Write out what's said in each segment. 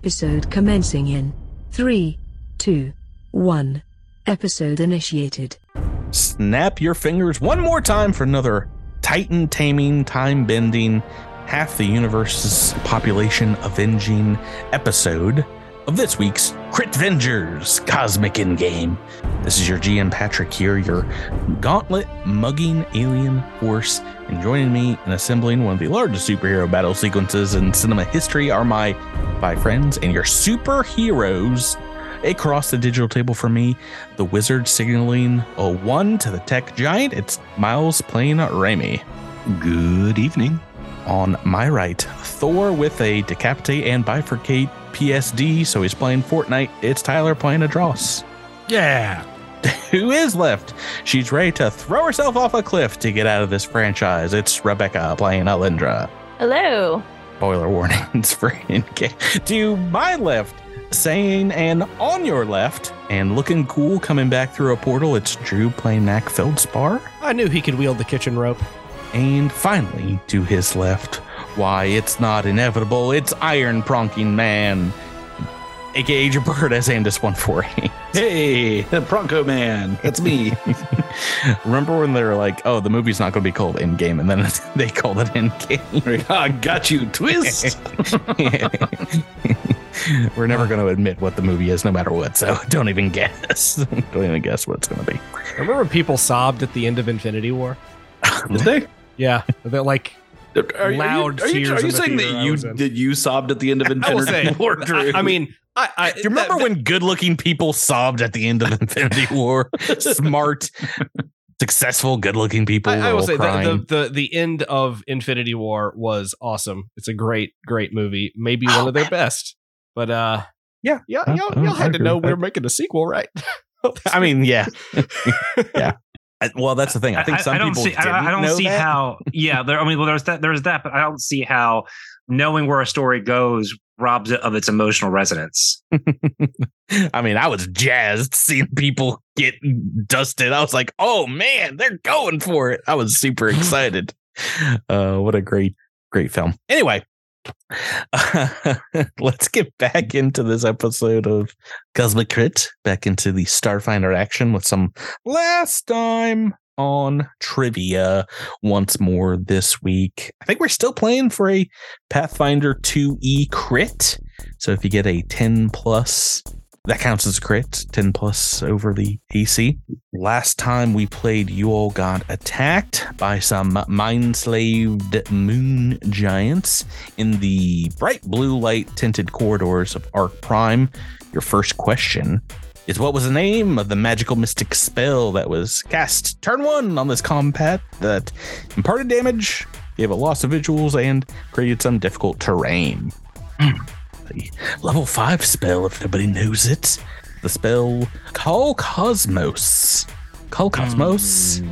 Episode commencing in 3, 2, 1. Episode initiated. Snap your fingers one more time for another Titan taming, time bending, half the universe's population avenging episode of this week's Crit Vengers Cosmic In Game. This is your GM Patrick here, your gauntlet mugging alien force, and joining me in assembling one of the largest superhero battle sequences in cinema history are my five friends and your superheroes. Across the digital table for me, the wizard signaling a one to the tech giant. It's Miles playing Raimi. Good evening. On my right, Thor with a decapitate and bifurcate PSD, so he's playing Fortnite. It's Tyler playing Adros. Yeah. Who is left? She's ready to throw herself off a cliff to get out of this franchise. It's Rebecca playing Alindra. Hello. Spoiler warnings for in case. To my left, saying and on your left, and looking cool coming back through a portal, it's Drew playing Knack Feldspar. I knew he could wield the kitchen rope. And finally, to his left, why, it's not inevitable. It's Iron Pronking Man, aka Jabert as Andis 140. Hey, the Bronco Man. That's me. Remember when they were like, oh, the movie's not going to be called Endgame, and then they called it Endgame? I got you. Twist. We're never going to admit what the movie is, no matter what. So don't even guess. don't even guess what it's going to be. Remember when people sobbed at the end of Infinity War? Did they? Yeah, they're like Are, Loud are you, cheers are you, are you saying that you that you sobbed at the end of Infinity. War, Drew? I, I mean, I, I Do you remember that- when good-looking people sobbed at the end of Infinity War? Smart, successful, good-looking people I, I will say the, the the the end of Infinity War was awesome. It's a great great movie, maybe one Oh, of their man. best. But uh, Yeah. yeah, y'all, y'all had to know we were making a sequel, right? I mean, yeah, yeah. I- Well, that's the thing. I think some don't people see. I, I don't see that. how. Yeah, there. I mean, well, there's that. There's that, but I don't see how knowing where a story goes robs it of its emotional resonance. I mean, I was jazzed seeing people get dusted. I was like, "Oh man, they're going for it!" I was super excited. Uh, what a great, great film. Anyway, let's get back into this episode of Cosmic Crit. Back into the Starfinder action with some last time on trivia once more this week. I think we're still playing for a Pathfinder 2E crit. So if you get a 10 plus, that counts as a crit, 10 plus over the AC. Last time we played, you all got attacked by some mind slaved moon giants in the bright blue light tinted corridors of Arc Prime. Your first question is what was the name of the magical mystic spell that was cast turn one on this combat that imparted damage, gave a loss of visuals, and created some difficult terrain? The level five spell, if nobody knows it. The spell Call Cosmos. Call Cosmos.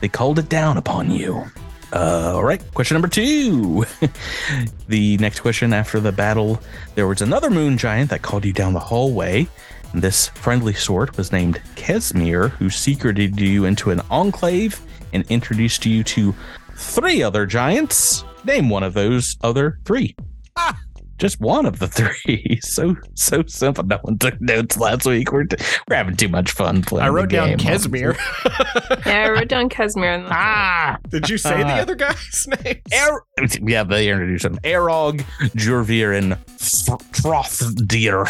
They called it down upon you. Uh, all right, question number two. the next question after the battle, there was another moon giant that called you down the hallway. This friendly sort was named Kesmir, who secreted you into an enclave and introduced you to three other giants. Name one of those other three. Ah. Just one of the three. So so simple. No one took notes last week. We're we're having too much fun playing. I wrote the down game. Casimir. Yeah, I wrote down Casimir. in the- Ah, Did you say the Ah. other guy's name? Er- yeah, they introduced him. Erog, Jurvir, and Trothdir.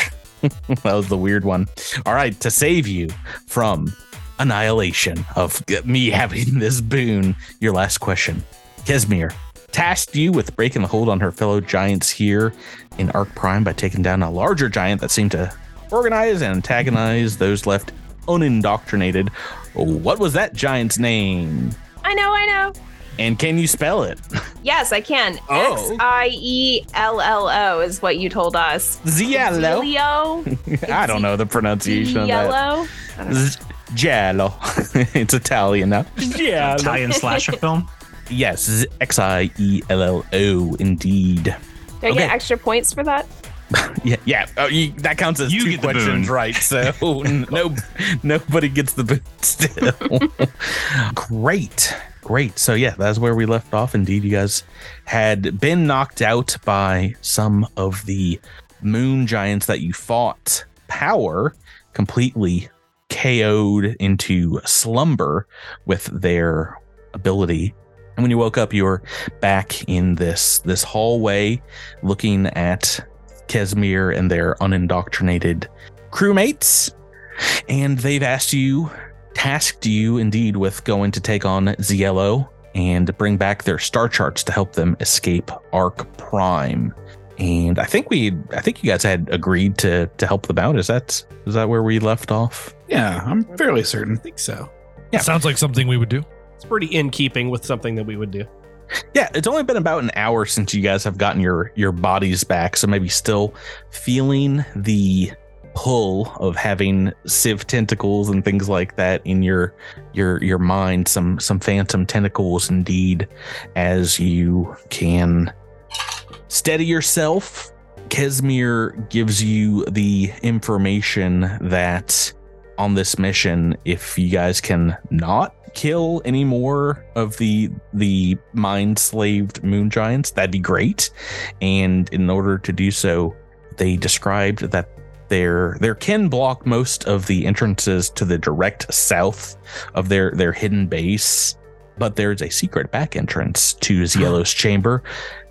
that was the weird one. All right, to save you from annihilation of me having this boon, your last question. Kesmir tasked you with breaking the hold on her fellow giants here in Arc Prime by taking down a larger giant that seemed to organize and antagonize those left unindoctrinated. What was that giant's name? I know, I know. And can you spell it? Yes, I can. Oh. X I E L L O is what you told us. Ziello. Leo. I don't know the pronunciation of that. Yellow. Z- Giallo. it's Italian now. Giallo. Italian slasher film. Yes, X I E L L O, indeed. Do I Okay. get extra points for that? Yeah, yeah. Oh, you, that counts as You two questions, right? So no, nobody gets the boot still. Great, great. So yeah, that's where we left off. Indeed, you guys had been knocked out by some of the moon giants that you fought power completely KO'd into slumber with their ability. And when you woke up, you were back in this this hallway, looking at Kesmir and their unindoctrinated crewmates, and they've asked you, tasked you indeed with going to take on Ziello and bring back their star charts to help them escape Arc Prime. And I think we, I think you guys had agreed to to help them out. Is that is that where we left off? Yeah, I'm fairly certain. I think so. Yeah. Sounds like something we would do. It's pretty in keeping with something that we would do. Yeah, it's only been about an hour since you guys have gotten your your bodies back, so maybe still feeling the pull of having sieve tentacles and things like that in your your your mind some some phantom tentacles indeed as you can steady yourself Kesmir gives you the information that on this mission if you guys can not kill any more of the the mind slaved moon giants that'd be great. And in order to do so they described that their their kin block most of the entrances to the direct south of their their hidden base but there's a secret back entrance to Ziello's chamber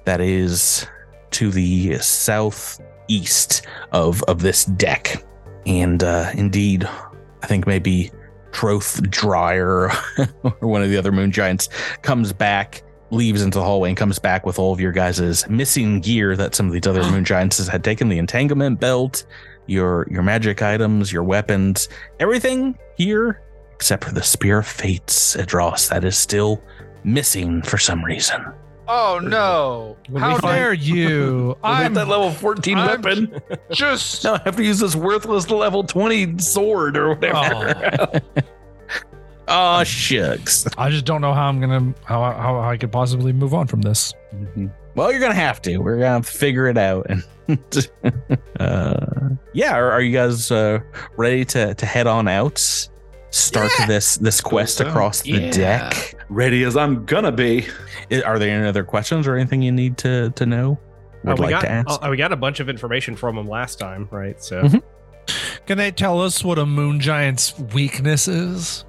that is to the southeast of of this deck. And uh indeed i think maybe troth dryer or one of the other moon giants comes back leaves into the hallway and comes back with all of your guys' missing gear that some of these other moon giants had taken the entanglement belt your your magic items your weapons everything here except for the spear of fates Adros, that is still missing for some reason Oh no! When How find- dare Dare you? I'm I'm that level 14 I'm- weapon. just Now I have to use this worthless level 20 sword or whatever. oh shucks I just don't know how I'm gonna how how I could possibly move on from this. Well, you're gonna have to. We're gonna have to figure it out. And uh, yeah, are, are you guys uh, ready to to head on out? Start this this quest so. across the Yeah. deck. Ready as I'm gonna be. Are there any other questions or anything you need to to know? Would Uh, we like got to ask? uh, we got a bunch of information from them last time, right? So Mhm. Can they tell us what a moon giant's weakness is?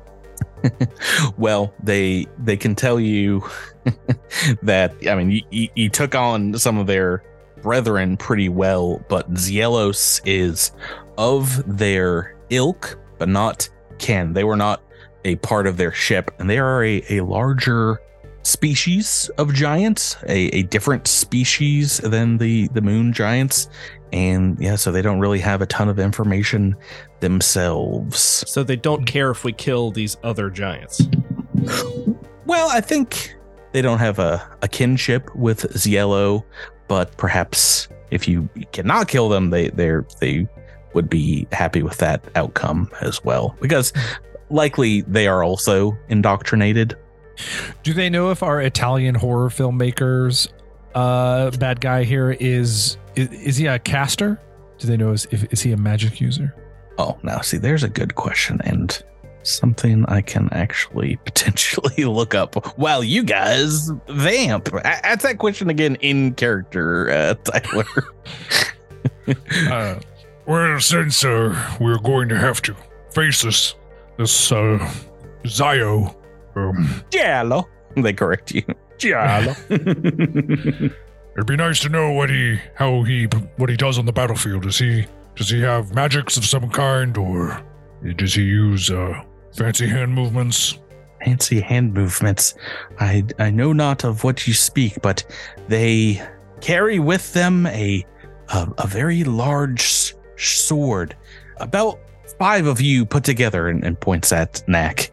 well, they they can tell you that I mean you, you, you took on some of their brethren pretty well, but Zielos is of their ilk, but not kin. They were not a part of their ship, and they are a, a larger species of giants, a, a different species than the the moon giants. And yeah, so they don't really have a ton of information themselves. so they don't care if we kill these other giants. Well, I think they don't have a, a kinship with Ziello, but perhaps if you cannot kill them, they they they would be happy with that outcome as well. Because likely they are also indoctrinated. Do they know if our Italian horror filmmakers uh bad guy here is is, is he a caster? Do they know is if is he a magic user? Oh, now see, there's a good question and something I can actually potentially look up while you guys vamp. A- Ask that question again in character, uh, Tyler. Uh, well, since uh, we're going to have to face this, this uh, Zio, um, Giallo. They correct you. Giallo. it'd be nice to know what he, how he, what he does on the battlefield. Does he, does he have magics of some kind, or does he use uh, fancy hand movements? fancy hand movements. I I know not of what you speak, but they carry with them a a, a very large s- sword, about five of you put together, and, and points at Knack.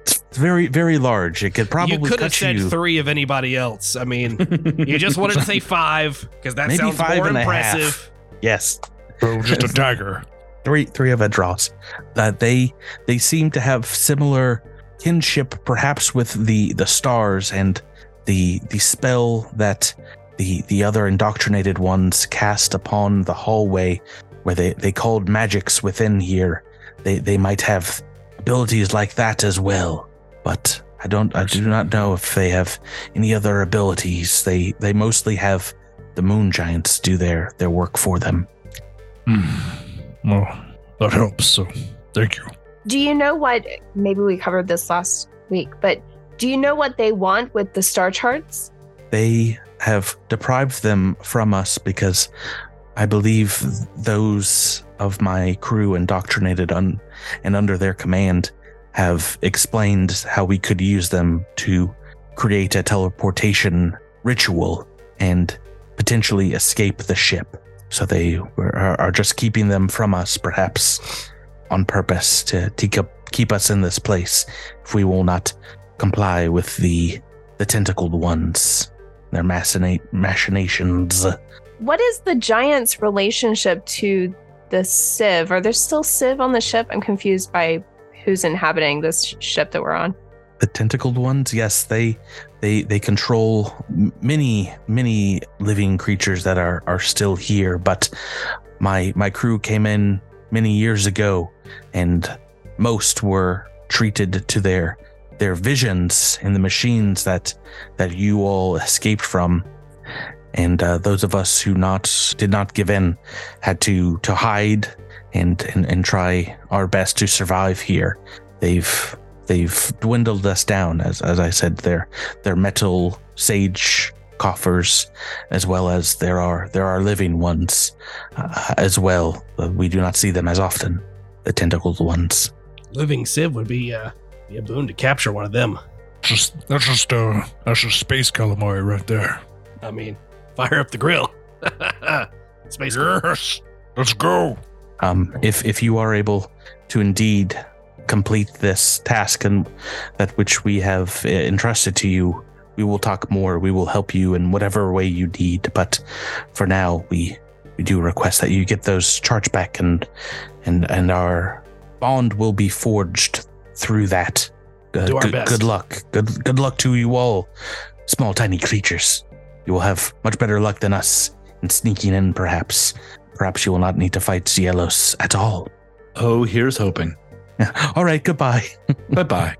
It's very very large. It could probably you could have cut said you. three of anybody else. I mean, you just wanted to say five because that Maybe sounds five more and impressive. half. yes, Or just a dagger? three three of Adros. Uh, they they seem to have similar kinship, perhaps with the the stars and the the spell that the the other indoctrinated ones cast upon the hallway, where they they called magics within here. They they might have abilities like that as well, but. I don't. I do not know if they have any other abilities. They they mostly have the moon giants do their their work for them. Hmm. Well, that helps. So, thank you. Do you know what? Maybe we covered this last week, but do you know what they want with the star charts? They have deprived them from us because I believe those of my crew indoctrinated un- and under their command have explained how we could use them to create a teleportation ritual and potentially escape the ship. So they are, are just keeping them from us, perhaps on purpose to, to keep, us in this place if we will not comply with the the tentacled ones, their machinations. What is the giant's relationship to the Civ? Are there still Civ on the ship? I'm confused by who's inhabiting this ship that we're on. The tentacled ones, yes, they they they control many many living creatures that are are still here. But my my crew came in many years ago, and most were treated to their their visions in the machines that that you all escaped from and uh, those of us who not did not give in had to to hide and, and and try our best to survive here they've they've dwindled us down as as i said their their metal sage coffers as well as there are there are living ones uh, as well but we do not see them as often the tentacled ones Living Civ would be, uh, be a boon to capture one of them. Just that's just uh that's just space calamari right there. I mean, fire up the grill. Space grill. Yes, let's go. um, if if you are able to indeed complete this task and that which we have uh, entrusted to you, we will talk more. We will help you in whatever way you need. But for now, we we do request that you get those charge back, and and and our bond will be forged through that. Uh, Do our good, best. good luck. Good good luck to you all, small tiny creatures. You will have much better luck than us in sneaking in, perhaps. Perhaps you will not need to fight Cielos at all. Oh, here's hoping. All right, goodbye. Bye bye.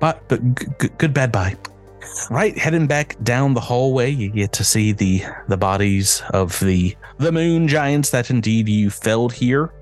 But, but g- g- good bad bye. Right, heading back down the hallway, you get to see the the bodies of the the moon giants that indeed you felled here,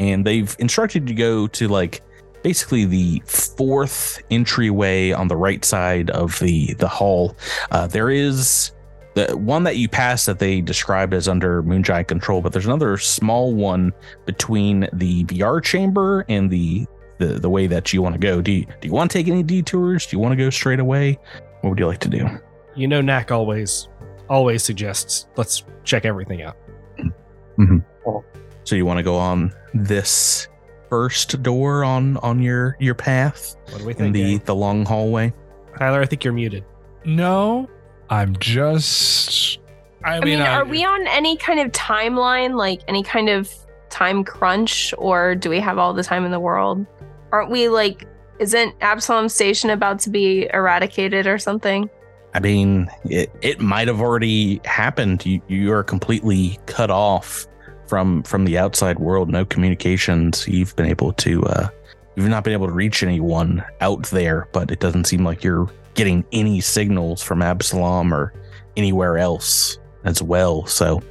and they've instructed you to go to like basically the fourth entryway on the right side of the the hall. Uh, there is the one that you passed that they described as under moon giant control, but there's another small one between the VR chamber and the the, the way that you want to go. Do you do you want to take any detours? Do you want to go straight away? What would you like to do? You know, Knack always, always suggests let's check everything out. Mm-hmm. Mm-hmm. Oh. So you want to go on this first door on on your your path What do we think? in think? the gang? the long hallway? Tyler, I think you're muted. No, I'm just. I, I mean, mean, I- are we on any kind of timeline, like any kind of time crunch, or do we have all the time in the world? Aren't we like, isn't Absalom Station about to be eradicated or something? I mean, it, it might have already happened. You you are completely cut off from from the outside world. No communications. You've been able to uh, you've not been able to reach anyone out there, but it doesn't seem like you're getting any signals from Absalom or anywhere else as well. So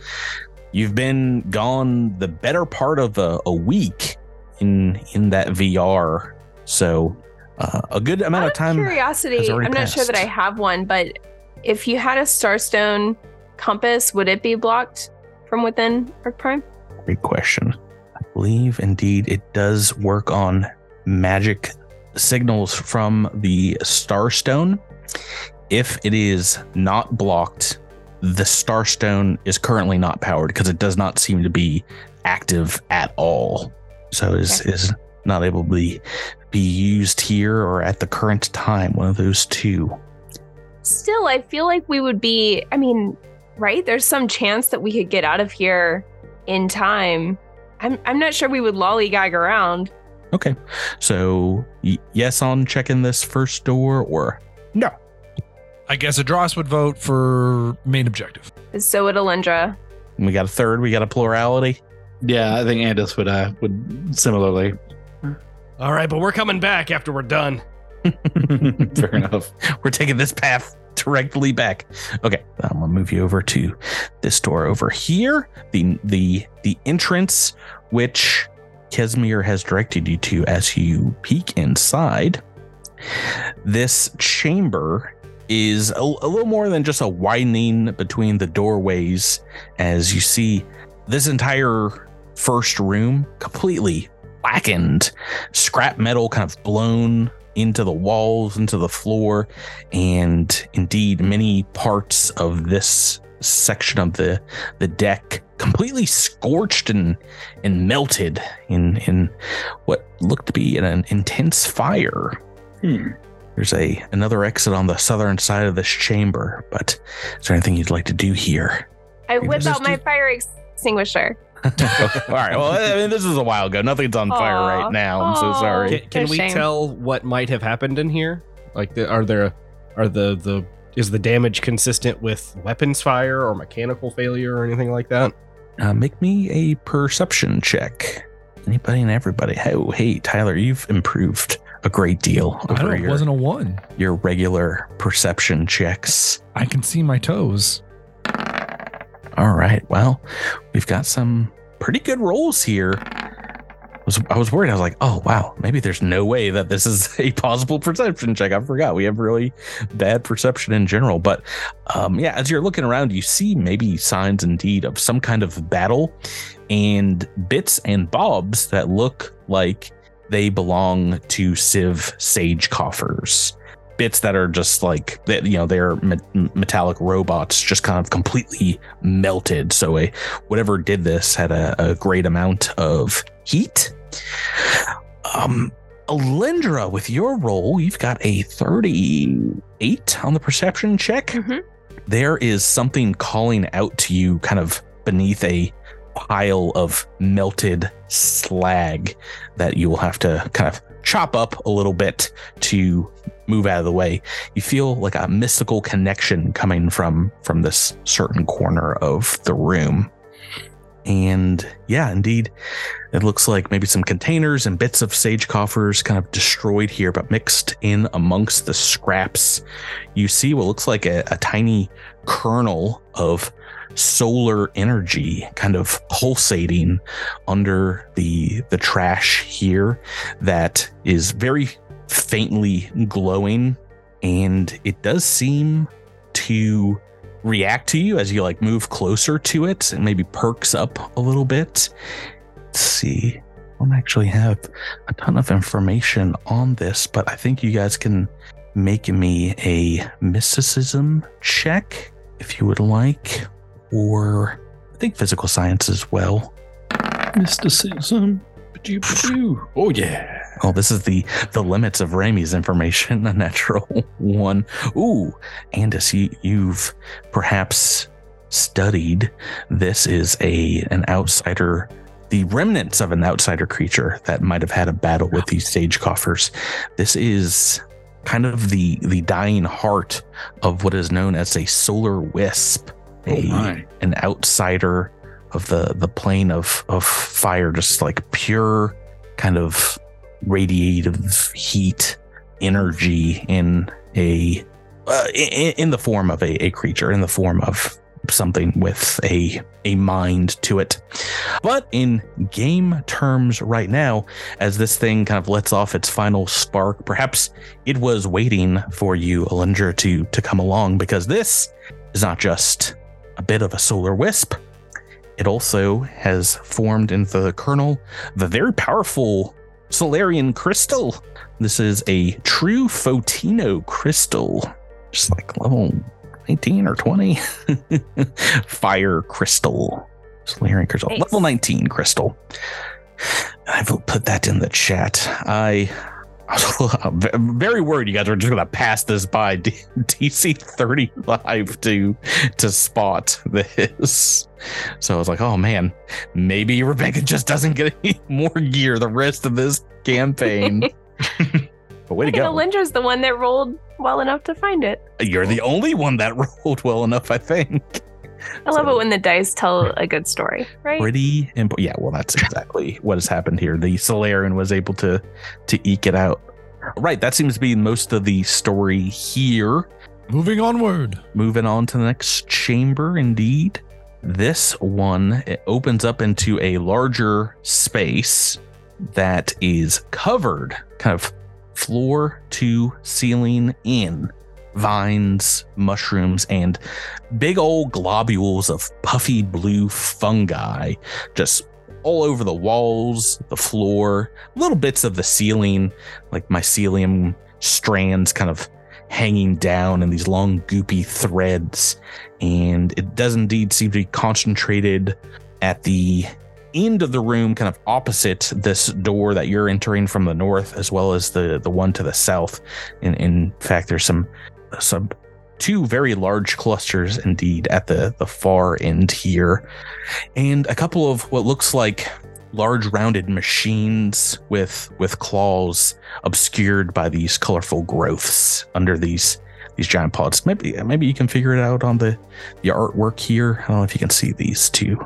you've been gone the better part of a, a week in in that VR. So uh, a good amount Out of time. curiosity, I'm not sure that I have one, but if you had a Starstone compass, would it be blocked from within Arc Prime? Great question. I believe indeed it does work on magic signals from the Starstone. If it is not blocked, the Starstone is currently not powered because it does not seem to be active at all. So is is not able to be, be used here or at the current time. One of those two. Still, I feel like we would be, I mean, right? There's some chance that we could get out of here in time. I'm, I'm not sure we would lollygag around. Okay. So y- yes on checking this first door or no. I guess Adros would vote for main objective. So would Alindra. We got a third. We got a plurality. Yeah, I think Andis would uh would similarly. All right, but we're coming back after we're done. Fair enough. We're taking this path directly back. Okay, I'm gonna move you over to this door over here. The the the entrance which Kesmir has directed you to as you peek inside. This chamber is a, a little more than just a widening between the doorways as you see this entire first room completely blackened, scrap metal kind of blown into the walls, into the floor, and indeed many parts of this section of the the deck completely scorched and and melted in in what looked to be an intense fire. Hmm. There's a another exit on the southern side of this chamber, but is there anything you'd like to do here? I Maybe whip out my do- fire extinguisher. All right. Well, I mean, this is a while ago. Nothing's on fire right now. I'm so sorry. Can, can we shame. tell what might have happened in here? Like, the, are there are the the is the damage consistent with weapons fire or mechanical failure or anything like that? Uh, make me a perception check. Anybody and everybody. Oh, hey, Tyler, you've improved a great deal I over your, wasn't a one. your regular perception checks. I can see my toes. All right. Well, we've got some pretty good rolls here. I was, I was worried. I was like, oh, wow, maybe there's no way that this is a possible perception check. I forgot we have really bad perception in general. But um, yeah, as you're looking around, you see maybe signs indeed of some kind of battle and bits and bobs that look like they belong to Civ Sage coffers. Bits that are just like that, you know, they're me- metallic robots, just kind of completely melted. So a whatever did this had a, a great amount of heat. Um, Alindra, with your roll, you've got a 38 on the perception check. Mhm. There is something calling out to you, kind of beneath a pile of melted slag that you will have to kind of chop up a little bit to move out of the way. You feel like a mystical connection coming from from this certain corner of the room. And yeah, indeed, it looks like maybe some containers and bits of sage coffers kind of destroyed here, but mixed in amongst the scraps, you see what looks like a, a tiny kernel of solar energy kind of pulsating under the the trash here that is very faintly glowing. And it does seem to react to you as you like move closer to it and maybe perks up a little bit let's see I don't actually have a ton of information on this but i think you guys can make me a mysticism check if you would like or i think physical science as well Mysticism. Oh yeah. Oh, this is the the limits of Ramy's information. A natural one. Ooh, Andis, you, you've perhaps studied. This is a an outsider, the remnants of an outsider creature that might have had a battle with these sage coffers. This is kind of the the dying heart of what is known as a solar wisp. Oh a- my. an outsider of the the plane of of fire just like pure kind of radiative heat energy in a uh, in, in the form of a, a creature in the form of something with a a mind to it. But in game terms right now as this thing kind of lets off its final spark perhaps it was waiting for you Alindra to to come along because this is not just a bit of a solar wisp. It also has formed into the kernel the very powerful Solarian crystal. This is a true Photino crystal, just like level 19 or 20. Fire crystal. Solarian crystal. Nice. Level 19 crystal. I will put that in the chat. I. I'm very worried you guys are just gonna pass this by D- DC 35 to to spot this. So I was like, oh man, maybe Rebecca just doesn't get any more gear the rest of this campaign. but way to I think go. Alindra's the one that rolled well enough to find it. You're the only one that rolled well enough, I think. I love So- it when the dice tell a good story, right? Pretty important. Yeah, well, that's exactly what has happened here. The Solarian was able to to eke it out. Right, that seems to be most of the story here. Moving onward. Moving on to the next chamber, indeed. This one it opens up into a larger space that is covered, kind of floor to ceiling in vines, mushrooms, and big old globules of puffy blue fungi just all over the walls, the floor, little bits of the ceiling, like mycelium strands kind of hanging down in these long goopy threads. And it does indeed seem to be concentrated at the end of the room kind of opposite this door that you're entering from the north as well as the the one to the south. In in fact there's some some two very large clusters indeed at the the far end here and a couple of what looks like large rounded machines with with claws obscured by these colorful growths under these these giant pods. Maybe maybe you can figure it out on the the artwork here. I don't know if you can see these two.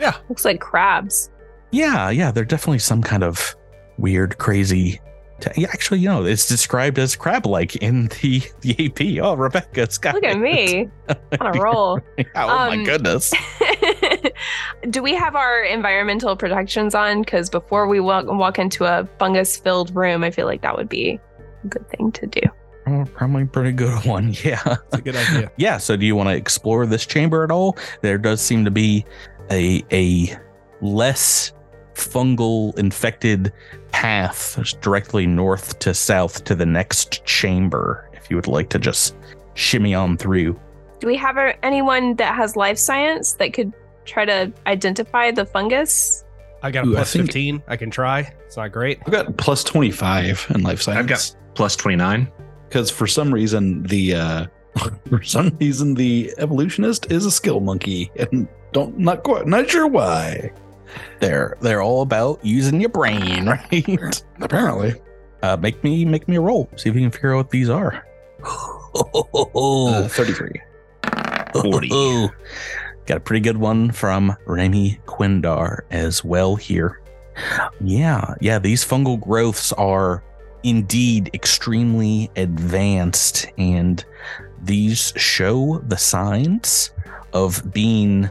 yeah Looks like crabs. Yeah, yeah, they're definitely some kind of weird, crazy. T- yeah, actually, you know, it's described as crab-like in the the AP. Oh, Rebecca, it's got Look at it. me on a roll. oh my Um, goodness. Do we have our environmental protections on? Because before we walk, walk into a fungus filled room, I feel like that would be a good thing to do. Oh, probably pretty good one. Yeah. It's a good idea. yeah so do you want to explore this chamber at all there does seem to be a a less fungal infected path directly north to south to the next chamber if you would like to just shimmy on through Do we have a, anyone that has life science that could try to identify the fungus? I got a Ooh, plus think- 15. I can try. It's not great. I've got plus 25 in life science. I've got plus 29. because for some reason the uh for some reason the evolutionist is a skill monkey and don't not quite not sure why. They're they're all about using your brain right Apparently. uh make me make me a roll see if you can figure out what these are Uh, 33. 40. Ooh. Got a pretty good one from Remy Quindar as well here. Yeah, yeah, these fungal growths are indeed extremely advanced, and these show the signs of being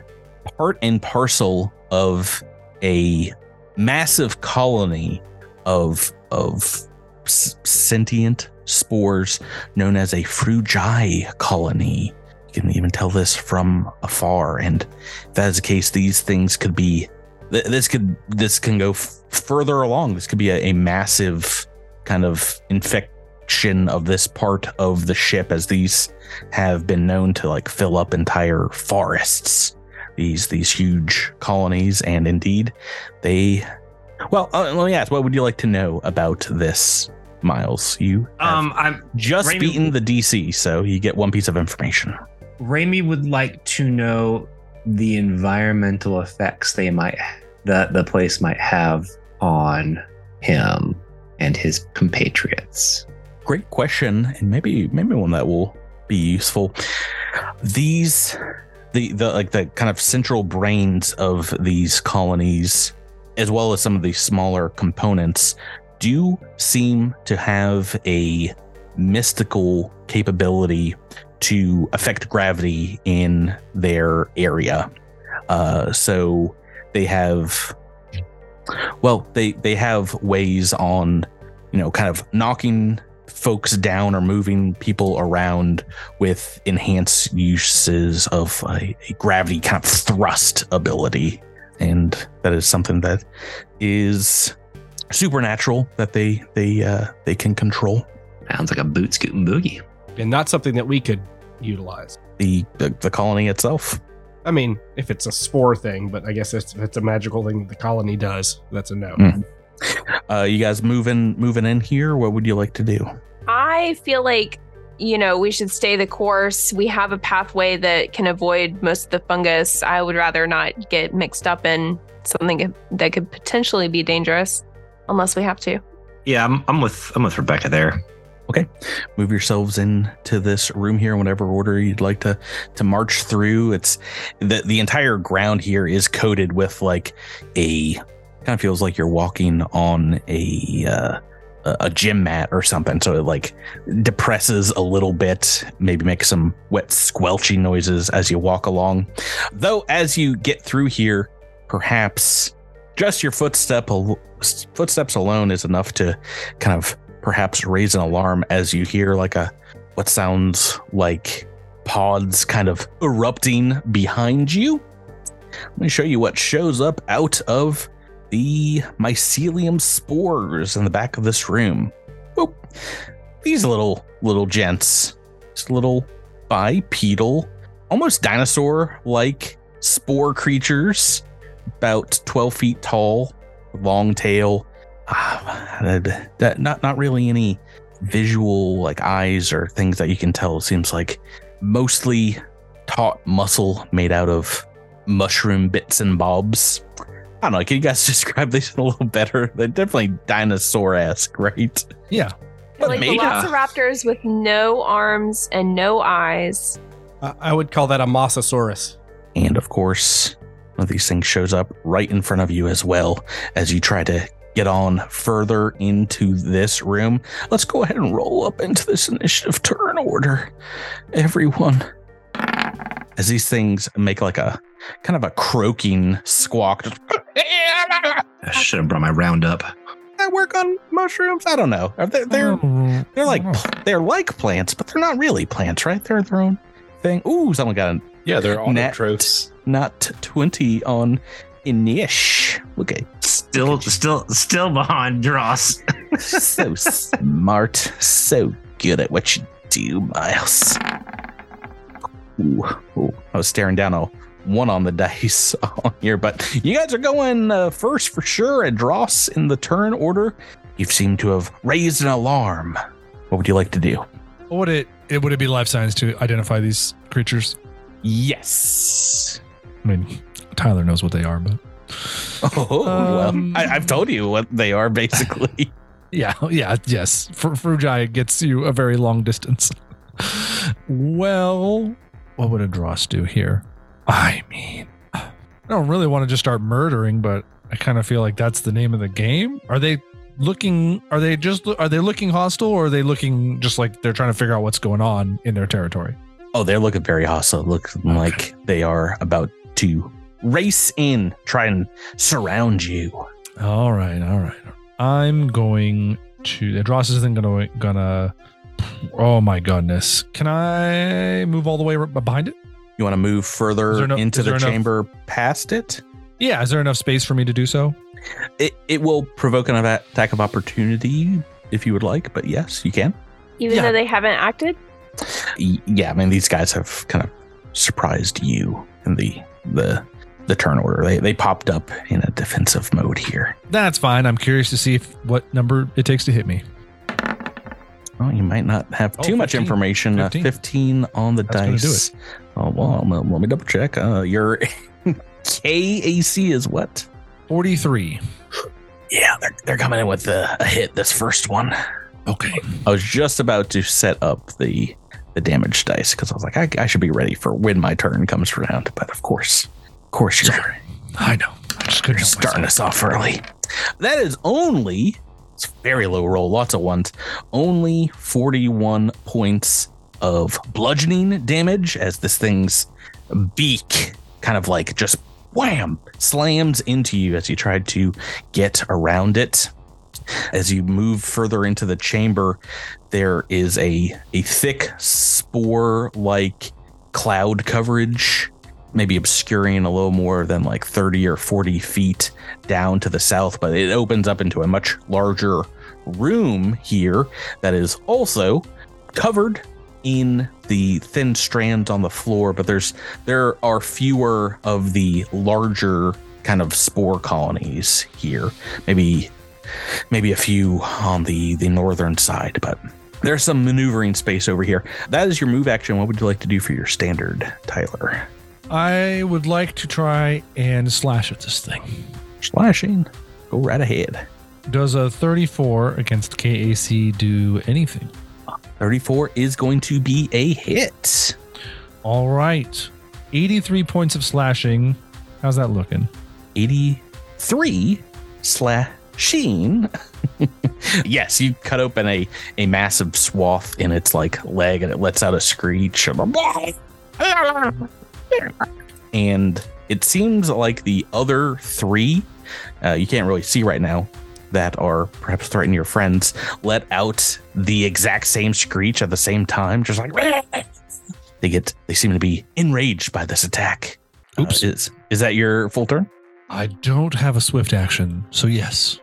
part and parcel of a massive colony of of sentient spores known as a frugi colony. You can even tell this from afar, and if that is the case, these things could be. th- This could this can go f- further along. This could be a, a massive kind of infection of this part of the ship, as these have been known to like fill up entire forests. These these huge colonies, and indeed, they. Well, uh, let me ask. What would you like to know about this, Miles? You Um, I'm just Raimi- beaten the DC, so you get one piece of information. Raimi would like to know the environmental effects they might that the place might have on him and his compatriots. Great question, and maybe maybe one that will be useful. These the the like the kind of central brains of these colonies, as well as some of the smaller components, do seem to have a mystical capability to affect gravity in their area. Uh, so they have, well, they they have ways on, you know, kind of knocking folks down or moving people around with enhanced uses of a, a gravity kind of thrust ability, and that is something that is supernatural that they they uh, they can control. Sounds like a boot scooting boogie. And not something that we could utilize. The, the the colony itself. I mean, if it's a spore thing, but I guess if it's a magical thing that the colony does, that's a no. Mm. Uh, you guys moving moving in here? What would you like to do? I feel like, you know, we should stay the course. We have a pathway that can avoid most of the fungus. I would rather not get mixed up in something that could potentially be dangerous unless we have to. Yeah, I'm, I'm with I'm with Rebecca there. Okay, move yourselves into this room here in whatever order you'd like to to march through it's the the entire ground here is coated with like a kind of feels like you're walking on a uh a, gym mat or something. So it like depresses a little bit, maybe makes some wet squelchy noises as you walk along. Though as you get through here, perhaps just your footstep footsteps alone is enough to kind of perhaps raise an alarm as you hear like a what sounds like pods kind of erupting behind you. Let me show you what shows up out of the mycelium spores in the back of this room. Whoop. These little little gents, just little bipedal, almost dinosaur-like spore creatures, about 12 feet tall, long tail. Ah, that, not not really any visual like eyes or things that you can tell. It seems like mostly taut muscle made out of mushroom bits and bobs. I don't know. Can you guys describe these a little better? They're definitely dinosaur-esque, right? Yeah. But like maybe- velociraptors with no arms and no eyes. I I would call that a Mosasaurus. And of course, one of these things shows up right in front of you as well as you try to get on further into this room. Let's go ahead and roll up into this initiative turn order, everyone. As these things make like a kind of a croaking squawk. I should have brought my roundup. I work on mushrooms. I don't know. Are they, they're Oh, they're like oh. they're like plants, but they're not really plants, right? They're their own thing. Ooh, someone got a Yeah, they're all Net. autotrophs. not twenty on Inish. Okay. at Still, still, still behind Dross. so smart, so good at what you do, Miles. Ooh, ooh, I was staring down a one on the dice on here, but you guys are going uh, first for sure. And Dross in the turn order, you seem to have raised an alarm. What would you like to do? Would it, it would it be life science to identify these creatures? Yes. I mean, Tyler knows what they are, but Oh, Um, well, I, I've told you what they are basically. yeah, yeah, yes. Fr- Frugi gets you a very long distance. well, what would Adros do here? I mean, I don't really want to just start murdering, but I kind of feel like that's the name of the game. Are they looking? Are they just? Are they looking hostile, or are they looking just like they're trying to figure out what's going on in their territory? Oh, they're looking very hostile. Looking like they are about to race in, try and surround you. All right, all right. I'm going to. Dross isn't gonna gonna. Oh my goodness! Can I move all the way behind it? You want to move further there enough- into the there enough- chamber past it? Yeah, is there enough space for me to do so? It it will provoke an attack of opportunity if you would like, but yes, you can. Even Yeah. though they haven't acted? Yeah, I mean these guys have kind of surprised you in the the the turn order. They they popped up in a defensive mode here. That's fine. I'm curious to see if, what number it takes to hit me. Well, you might not have Oh, too much information. 15. 15. Uh, 15 on the That's dice. Oh, well, let let me double check. Uh, your KAC is what? 43. Yeah, they're, they're coming in with a, a hit this first one. Okay. I was just about to set up the the damage dice because I was like, I, I should be ready for when my turn comes around. But of course, of course, you're I know. I just couldn't starting us off early. That is only it's very low roll, lots of ones. Only 41 points of bludgeoning damage as this thing's beak kind of like just wham slams into you as you try to get around it. As you move further into the chamber, there is a a thick spore like cloud coverage maybe obscuring a little more than like 30 or 40 feet down to the south, but it opens up into a much larger room here that is also covered in the thin strands on the floor, but there's there are fewer of the larger kind of spore colonies here. Maybe maybe a few on the the northern side, but there's some maneuvering space over here. That is your move action. What would you like to do for your standard, Tyler? I would like to try and slash at this thing. Slashing. Go right ahead. Does a 34 against KAC do anything? 34 is going to be a hit. All right. 83 points of slashing. How's that looking? 83 slashing. yes, you cut open a a massive swath in its like leg, and it lets out a screech. And it seems like the other three, uh, you can't really see right now, that are perhaps threatening your friends, let out the exact same screech at the same time, just like they get. They seem to be enraged by this attack. Uh, Oops. is is that your full turn? I don't have a swift action, so yes.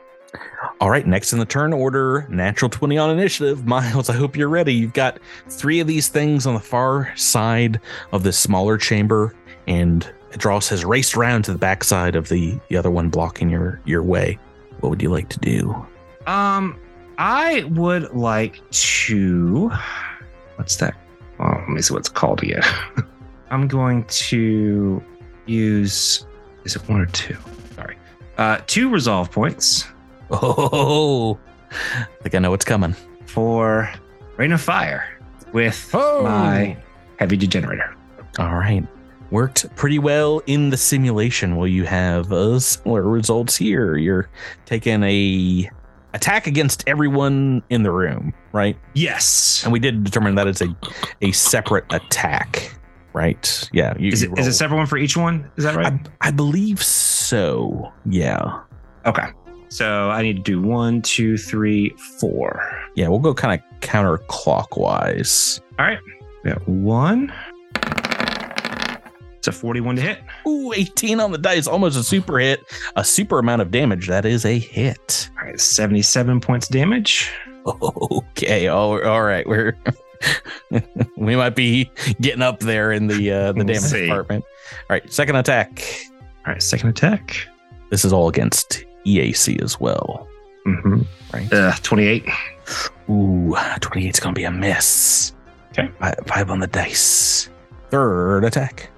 All right, next in the turn order, natural 20 on initiative. Miles, I hope you're ready. You've got three of these things on the far side of this smaller chamber, and Dross has raced around to the backside of the, the other one blocking your, your way. What would you like to do? Um, I would like to. What's that? Oh, let me see what's called again. I'm going to use. Is it one or two? Sorry. Uh, two resolve points Oh, I think I know what's coming. for Rain of Fire with Oh. my heavy degenerator. All right. Worked pretty well in the simulation. Will you have uh, similar results here. You're taking a attack against everyone in the room, right? Yes. And we did determine that it's a a separate attack, right? Yeah. You, Is you it is roll. a separate one for each one? Is that right? I, I believe so. Yeah. okay. So I need to do one, two, three, four. Yeah. We'll go kind of counterclockwise. All right. We got one. It's a 41 to hit. Ooh, 18 on the dice, almost a super hit. A super amount of damage. That is a hit. All right, 77 points damage. Okay. All, all right. We're we might be getting up there in the uh, the We'll damage see. department. All right. Second attack. All right, second attack. This is all against EAC as well. Mm-hmm. Right. Uh, 28. Ooh, 28 is going to be a miss. Okay. Five, five on the dice. Third attack.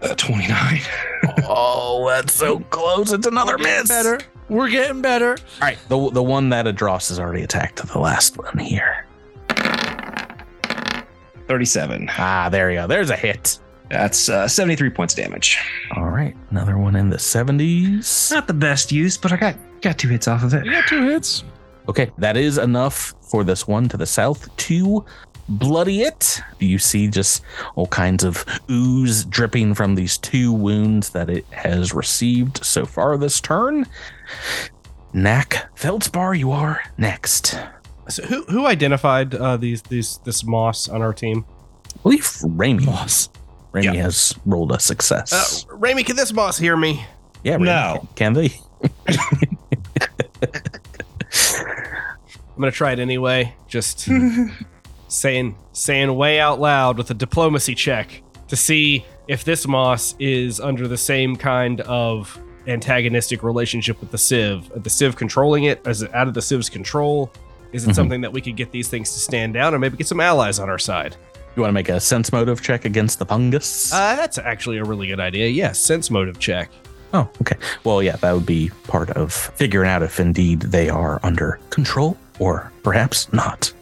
Uh, 29. oh, that's so close. It's another miss. Better. We're getting better. All right. The, the one that Adros has already attacked, the last one here. 37. Ah, there you go. There's a hit. That's uh, 73 points damage. All right. Another one in the 70s. Not the best use, but I got got two hits off of it. You got two hits. Okay. That is enough for this one to the south to bloody it. You see just all kinds of ooze dripping from these two wounds that it has received so far this turn. Knack Feldspar, you are next. So who who identified uh, these these this moss on our team? I believe Raimi. Moss. Raimi Yeah. has rolled a success. Uh, Raimi, can this moss hear me? yeah, Raimi, no. Can they? I'm gonna try it anyway. Just saying saying way out loud with a diplomacy check to see if this moss is under the same kind of antagonistic relationship with the Civ. Are the Civ controlling it? Is it out of the Civ's control? Is it Mhm. something that we could get these things to stand down and maybe get some allies on our side? You want to make a sense motive check against the fungus? Uh, that's actually a really good idea. Yes, sense motive check. Oh, okay. Well, yeah, that would be part of figuring out if indeed they are under control or perhaps not.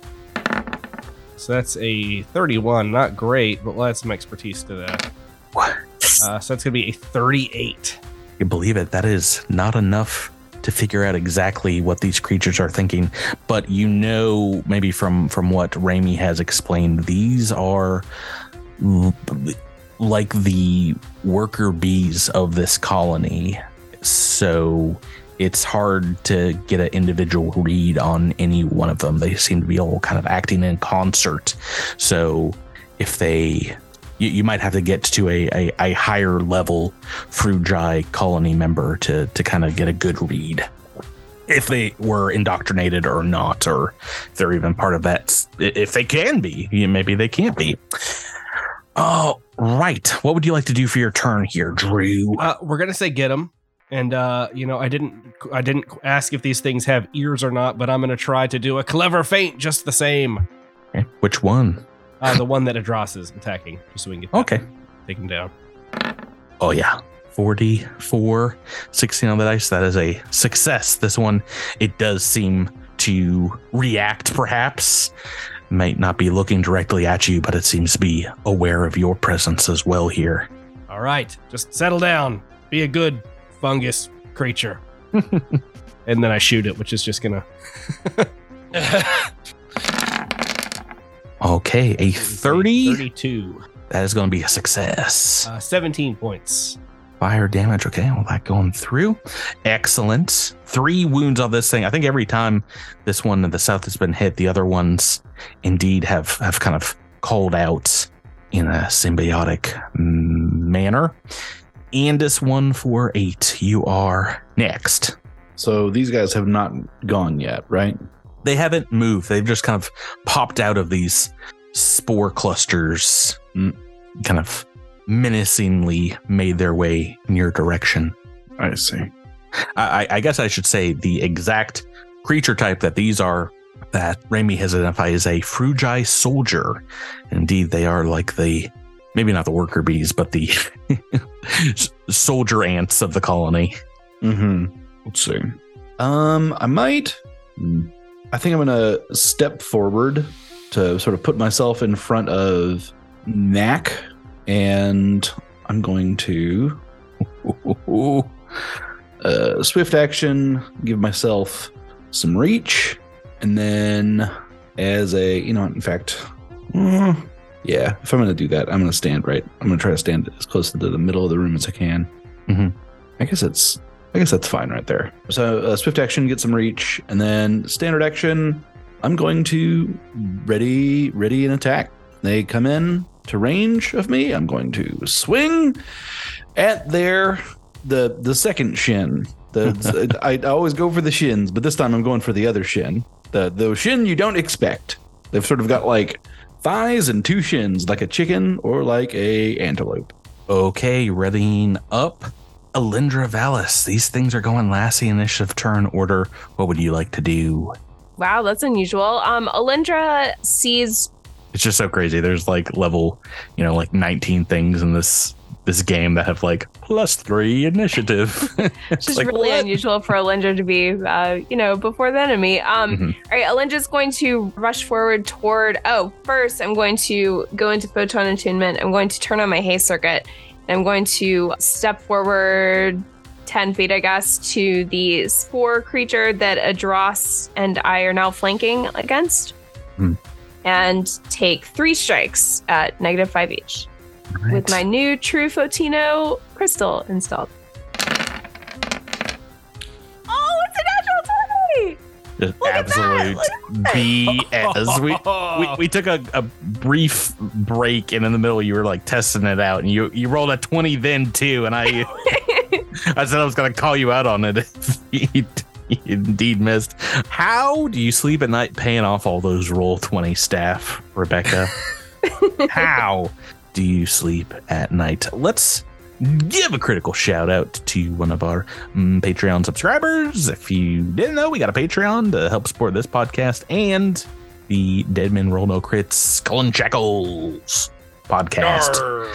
So that's a 31. Not great, but we'll add some expertise to that. What? Uh, so that's going to be a 38. You believe it? That is not enough to figure out exactly what these creatures are thinking, but you know, maybe from from what Raimi has explained, these are like the worker bees of this colony. So it's hard to get an individual read on any one of them. They seem to be all kind of acting in concert. So if they you, you might have to get to a, a, a higher level Frugi colony member to to kind of get a good read if they were indoctrinated or not, or if they're even part of that. If they can be, maybe they can't be. Oh, right. What would you like to do for your turn here, Drew? Uh, we're gonna say get them, and uh, you know, I didn't, I didn't ask if these things have ears or not, but I'm gonna try to do a clever feint just the same. Okay, Which one? Uh, the one that Adros is attacking, just so we can get that Okay. one, take him down. Oh, yeah. 44, 16 on the dice. That is a success. This one, it does seem to react, perhaps. Might not be looking directly at you, but it seems to be aware of your presence as well here. All right, just settle down. Be a good fungus creature. and then I shoot it, which is just gonna. Okay, a 30. 32. That is going to be a success. Uh, 17 points. Fire damage. Okay, well, that going through. Excellent. Three wounds on this thing. I think every time this one in the south has been hit, the other ones indeed have, have kind of called out in a symbiotic manner. Andis one for eight. You are next. So these guys have not gone yet, right? They haven't moved. They've just kind of popped out of these spore clusters, mm, kind of menacingly made their way in your direction. I see. I, I- I guess I should say the exact creature type that these are that Raimi has identified as a frugi soldier. Indeed, they are like the maybe not the worker bees, but the soldier ants of the colony. Mm-hmm. Let's see. Um, I might. I think I'm gonna step forward to sort of put myself in front of Knack, and I'm going to uh, swift action, give myself some reach, and then as a you know, in fact, mm, yeah, if I'm gonna do that, I'm gonna stand right. I'm gonna try to stand as close to the middle of the room as I can. Mhm. I guess it's I guess that's fine right there. So uh, swift action, get some reach, and then standard action. I'm going to ready, ready an attack. They come in to range of me. I'm going to swing at their the the second shin. The I, I always go for the shins, but this time I'm going for the other shin. The the shin you don't expect. They've sort of got like thighs and two shins, like a chicken or like a antelope. Okay, readying up. Alindra Valis. These things are going Lassie initiative turn order. What would you like to do? Wow, that's unusual. Um, Alindra sees. It's just so crazy. There's like level, you know, like 19 things in this this game that have like plus three initiative. It's just like, really what? unusual for Alindra to be, uh, you know, before the enemy. Um, Mhm. All right, Alindra's going to rush forward toward. Oh, first, I'm going to go into photon attunement. I'm going to turn on my haste circuit. I'm going to step forward 10 feet, I guess, to the spore creature that Adros and I are now flanking against. Hmm. And take three strikes at negative five each with my new True Fotino crystal installed. Just Look absolute look at that. BS. We, we we took a, a brief break, and in the middle, you were like testing it out, and you you rolled a twenty then too, and I I said I was gonna call you out on it if you you indeed missed. How do you sleep at night paying off all those roll twenty staff, Rebecca? How do you sleep at night? Let's give a critical shout out to one of our mm, Patreon subscribers. If you didn't know, we got a Patreon to help support this podcast and the Dead Men Roll No Crits Skull and Shackles podcast.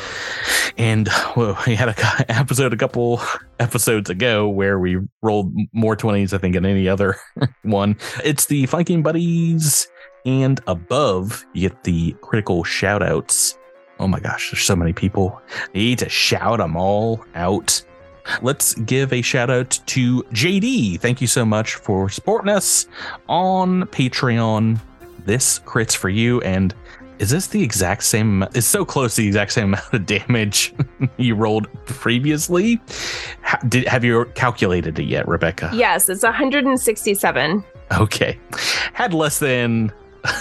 And well, we had a episode a couple episodes ago where we rolled more 20s, I think, than any other one. It's the Flanking Buddies. And above, you get the critical shout outs. Oh my gosh, there's so many people. I Need to shout them all out. Let's give a shout out to JD. Thank you so much for supporting us on Patreon. This crits for you. And is this the exact same? It's so close to the exact same amount of damage you rolled previously. Ha- did, have you calculated it yet, Rebecca? Yes, it's 167. Okay. Had less than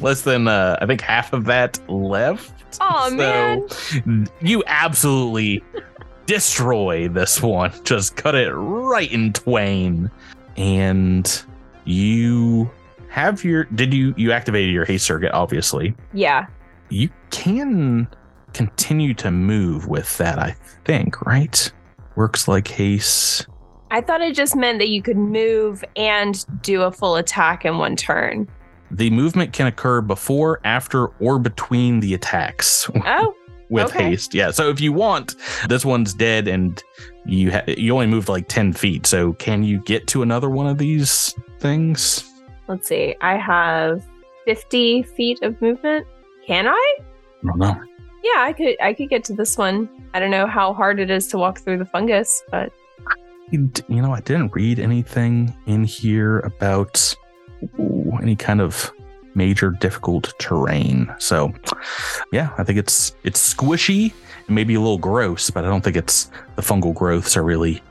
less than uh I think half of that left. Oh So, man. You absolutely destroy this one. Just cut it right in twain. And you have your did you you activated your haste circuit obviously. Yeah. You can continue to move with that, I think, right? Works like haste. I thought it just meant that you could move and do a full attack in one turn. The movement can occur before, after, or between the attacks Oh, with okay. haste. Yeah. So if you want, this one's dead, and you ha- you only moved like ten feet. So can you get to another one of these things? let's see. I have 50 feet of movement. Can I? I don't know. Yeah, I could I could get to this one. I don't know how hard it is to walk through the fungus, but you know, I didn't read anything in here about any kind of major difficult terrain. So, yeah, I think it's it's squishy and maybe a little gross, but I don't think it's the fungal growths are really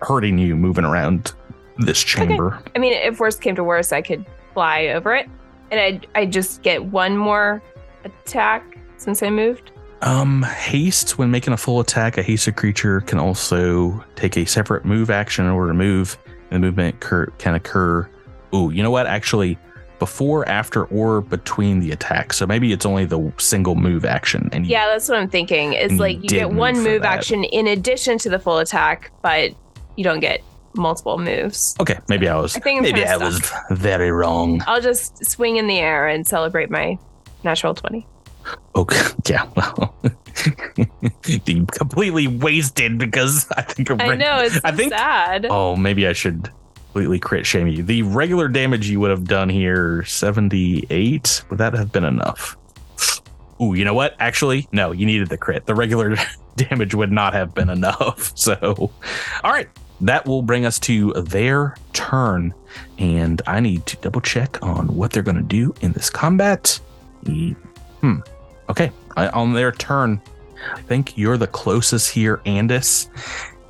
hurting you moving around this chamber. I mean, if worst came to worst, I could fly over it, and I I just get one more attack since I moved. Um, haste when making a full attack, a hasted creature can also take a separate move action in order to move. And the movement occur, can occur. Ooh, you know what? Actually, before, after, or between the attacks. So maybe it's only the single move action. And you, Yeah, that's what I'm thinking. It's And you like you get one move move action in addition to the full attack, but you don't get multiple moves. okay, maybe I was I think I'm maybe I was very wrong. I'll just swing in the air and celebrate my natural 20. Okay, yeah, well, completely wasted because I think I'm I know, it's so I think sad. Oh, maybe I should completely crit shame you. The regular damage you would have done here, 78. Would that have been enough? Ooh, you know what? Actually, no, you needed the crit. The regular damage would not have been enough. So, all right. That will bring us to their turn. And I need to double check on what they're going to do in this combat. Hmm. Okay. I, on their turn, I think you're the closest here, Andis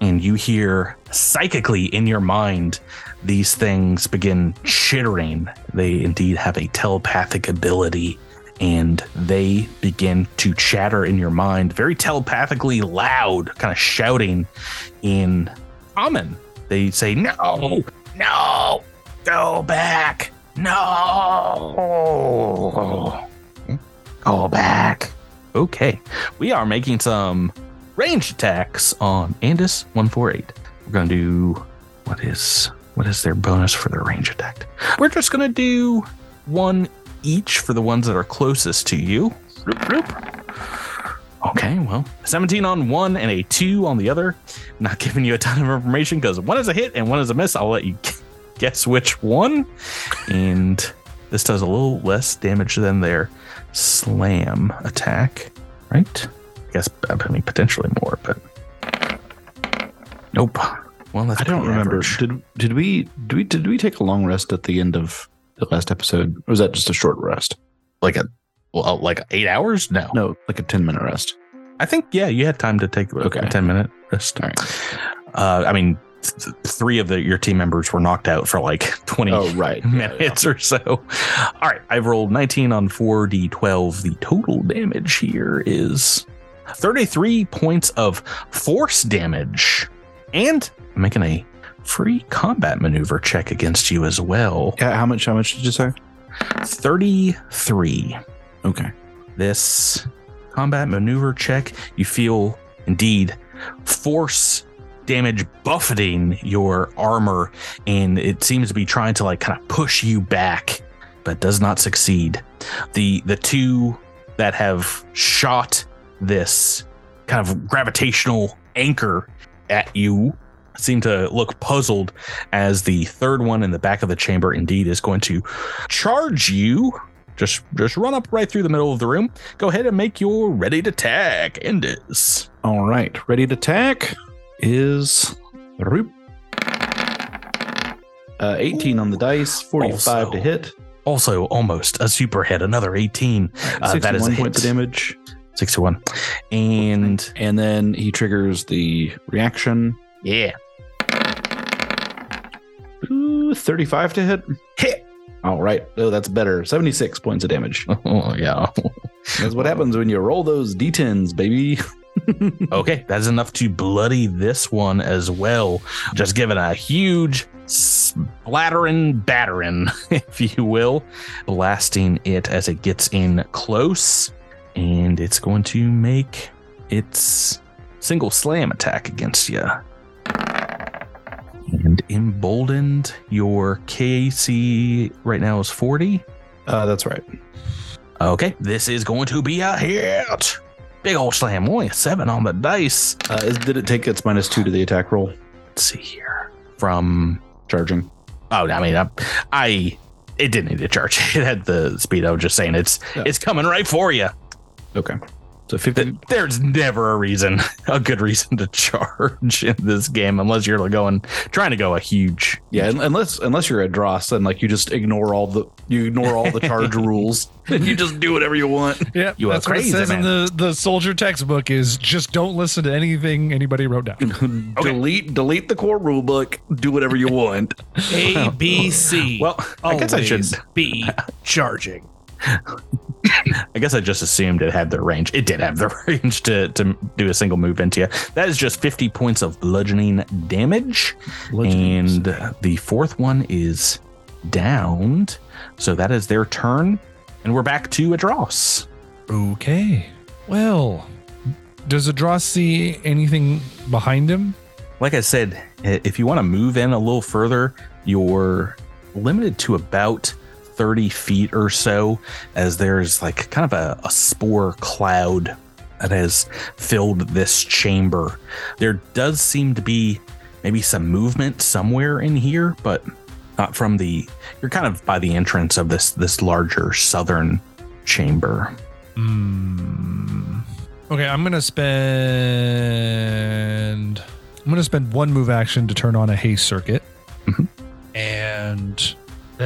and you hear psychically in your mind these things begin chittering. They indeed have a telepathic ability and they begin to chatter in your mind very telepathically loud, kind of shouting in common. They say, No, no, go back, no, go back. Okay, we are making some range attacks on Andis 148. We're gonna do what is what is their bonus for their range attack? We're just gonna do one each for the ones that are closest to you. Okay, well, 17 on one and a two on the other. Not giving you a ton of information because one is a hit and one is a miss. I'll let you guess which one. And this does a little less damage than their slam attack, right? I guess uh, I mean potentially more, but nope. Well, that's I don't remember. average. Did did we did we did we take a long rest at the end of the last episode? Or was that just a short rest? like a well, like eight hours? No, No, like a ten minute rest. I think yeah, you had time to take Okay. a ten minute rest. All right. Uh, I mean, th- three of the your team members were knocked out for like twenty Oh right. Yeah, yeah. minutes or so. All right, I've rolled 19 on 4d12. The total damage here is 33 points of force damage. And I'm making a free combat maneuver check against you as well. Yeah, how much? How much did you say? 33. Okay. This combat maneuver check, you feel indeed force damage buffeting your armor, and it seems to be trying to like kind of push you back, but does not succeed. The the two that have shot this kind of gravitational anchor at you seem to look puzzled as the third one in the back of the chamber indeed is going to charge you just just run up right through the middle of the room. Go ahead and make your ready to attack. Andis. All right. Ready to attack is Uh, 18 on the dice, 45 Also- to hit, Also almost a super hit, another 18. Uh, that is a 61 points of hit. damage. 61. And And then he triggers the reaction. yeah. Ooh, 35 to hit. Hit. All right. Oh, that's better. 76 points of damage. Oh yeah. That's what happens when you roll those d10s, baby. Okay, that is enough to bloody this one as well. Just give it a huge splattering battering, if you will, blasting it as it gets in close. And it's going to make its single slam attack against you. And emboldened, your KC right now is 40. Uh, that's right. Okay, this is going to be a hit. Big old slam, only a seven on the dice. Uh, is, did it take its minus two to the attack roll? Let's see here. From Charging. oh, I mean, I, I it didn't need to charge. It had the speed. I was just saying it's Yeah. it's coming right for you. Okay. So 50. There's never a reason, a good reason to charge in this game unless you're going trying to go a huge. Yeah, un- unless unless you're a Dross, then like you just ignore all the you ignore all the charge rules and you just do whatever you want. Yeah, You are that's what it crazy, says in man. the, the soldier textbook is just don't listen to anything anybody wrote down. delete delete the core rule book. Do whatever you want. A, B, C. Well, I guess I should. be charging. I guess I just assumed it had the range. It did have the range to to do a single move into you. That is just 50 points of bludgeoning damage. And the fourth one is downed. So that is their turn. And we're back to Adros. Okay. Well, does Adros see anything behind him? Like I said, if you want to move in a little further, you're limited to about 30 feet or so, as there's like kind of a, a spore cloud that has filled this chamber. There does seem to be maybe some movement somewhere in here, but not from the. You're kind of by the entrance of this this larger southern chamber. Hmm. Okay, I'm gonna spend. I'm gonna spend one move action to turn on a haste circuit, Mhm. and